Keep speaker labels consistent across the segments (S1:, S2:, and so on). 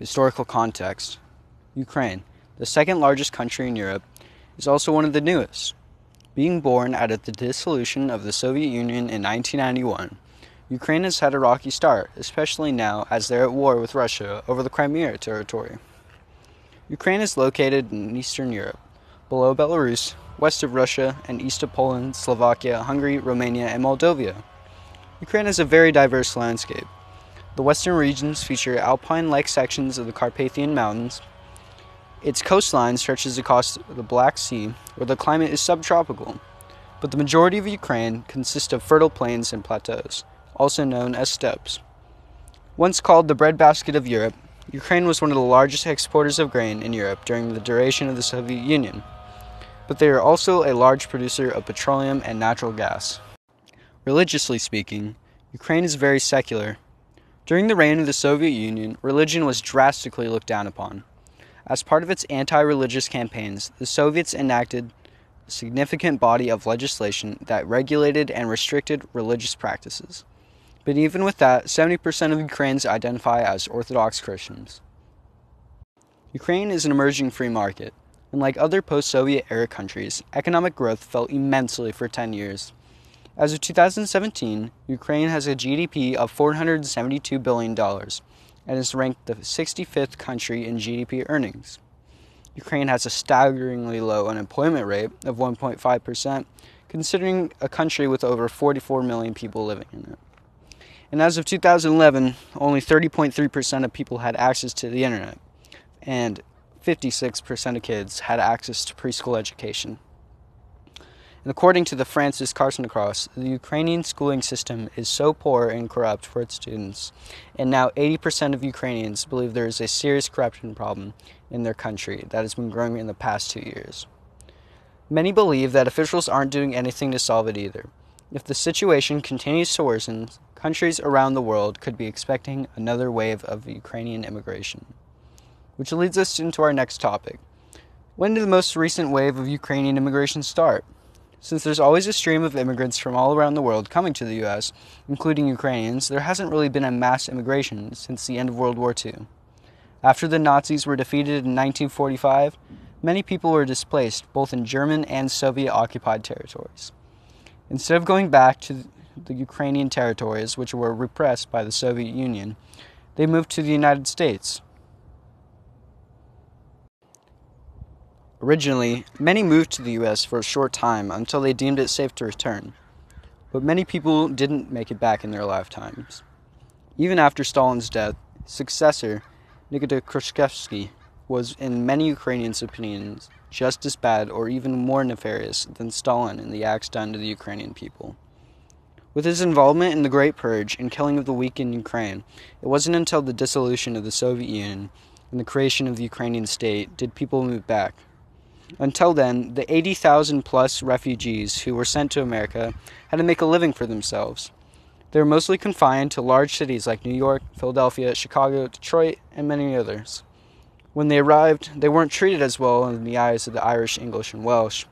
S1: Historical context Ukraine, the second largest country in Europe, is also one of the newest. Being born out of the dissolution of the Soviet Union in 1991, Ukraine has had a rocky start, especially now as they're at war with Russia over the Crimea territory. Ukraine is located in Eastern Europe, below Belarus, west of Russia, and east of Poland, Slovakia, Hungary, Romania, and Moldova. Ukraine has a very diverse landscape. The western regions feature alpine like sections of the Carpathian Mountains. Its coastline stretches across the Black Sea, where the climate is subtropical. But the majority of Ukraine consists of fertile plains and plateaus, also known as steppes. Once called the breadbasket of Europe, Ukraine was one of the largest exporters of grain in Europe during the duration of the Soviet Union, but they are also a large producer of petroleum and natural gas. Religiously speaking, Ukraine is very secular. During the reign of the Soviet Union, religion was drastically looked down upon. As part of its anti religious campaigns, the Soviets enacted a significant body of legislation that regulated and restricted religious practices. But even with that, 70% of Ukrainians identify as Orthodox Christians. Ukraine is an emerging free market. Unlike other post Soviet era countries, economic growth fell immensely for 10 years. As of 2017, Ukraine has a GDP of $472 billion and is ranked the 65th country in GDP earnings. Ukraine has a staggeringly low unemployment rate of 1.5%, considering a country with over 44 million people living in it. And as of 2011, only 30.3% of people had access to the internet, and 56% of kids had access to preschool education. According to the Francis Carson Cross, the Ukrainian schooling system is so poor and corrupt for its students, and now 80% of Ukrainians believe there is a serious corruption problem in their country that has been growing in the past two years. Many believe that officials aren't doing anything to solve it either. If the situation continues to worsen, countries around the world could be expecting another wave of Ukrainian immigration. Which leads us into our next topic. When did the most recent wave of Ukrainian immigration start? Since there's always a stream of immigrants from all around the world coming to the US, including Ukrainians, there hasn't really been a mass immigration since the end of World War II. After the Nazis were defeated in 1945, many people were displaced both in German and Soviet occupied territories. Instead of going back to the Ukrainian territories, which were repressed by the Soviet Union, they moved to the United States. Originally, many moved to the US for a short time until they deemed it safe to return, but many people didn't make it back in their lifetimes. Even after Stalin's death, successor, Nikita Khrushchevsky, was, in many Ukrainians' opinions, just as bad or even more nefarious than Stalin in the acts done to the Ukrainian people. With his involvement in the Great Purge and killing of the weak in Ukraine, it wasn't until the dissolution of the Soviet Union and the creation of the Ukrainian state did people move back. Until then, the 80,000 plus refugees who were sent to America had to make a living for themselves. They were mostly confined to large cities like New York, Philadelphia, Chicago, Detroit, and many others. When they arrived, they weren't treated as well in the eyes of the Irish, English, and Welsh,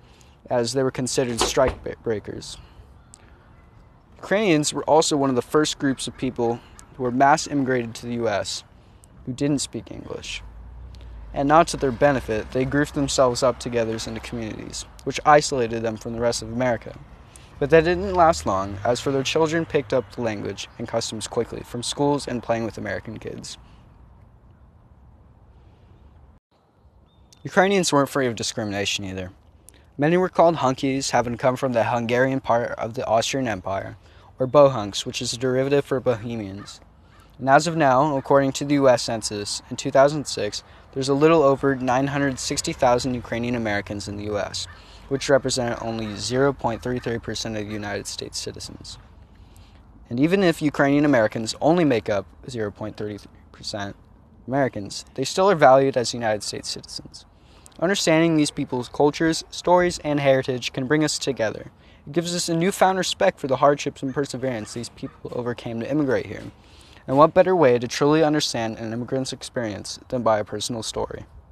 S1: as they were considered strike breakers. Ukrainians were also one of the first groups of people who were mass immigrated to the US who didn't speak English. And not to their benefit, they grouped themselves up together into communities, which isolated them from the rest of America. But that didn't last long, as for their children picked up the language and customs quickly from schools and playing with American kids. Ukrainians weren't free of discrimination either. Many were called hunkies, having come from the Hungarian part of the Austrian Empire, or bohunks, which is a derivative for Bohemians. And as of now, according to the US Census, in 2006, there's a little over 960,000 Ukrainian Americans in the US, which represent only 0.33% of United States citizens. And even if Ukrainian Americans only make up 0.33% Americans, they still are valued as United States citizens. Understanding these people's cultures, stories, and heritage can bring us together. It gives us a newfound respect for the hardships and perseverance these people overcame to immigrate here. And what better way to truly understand an immigrant's experience than by a personal story?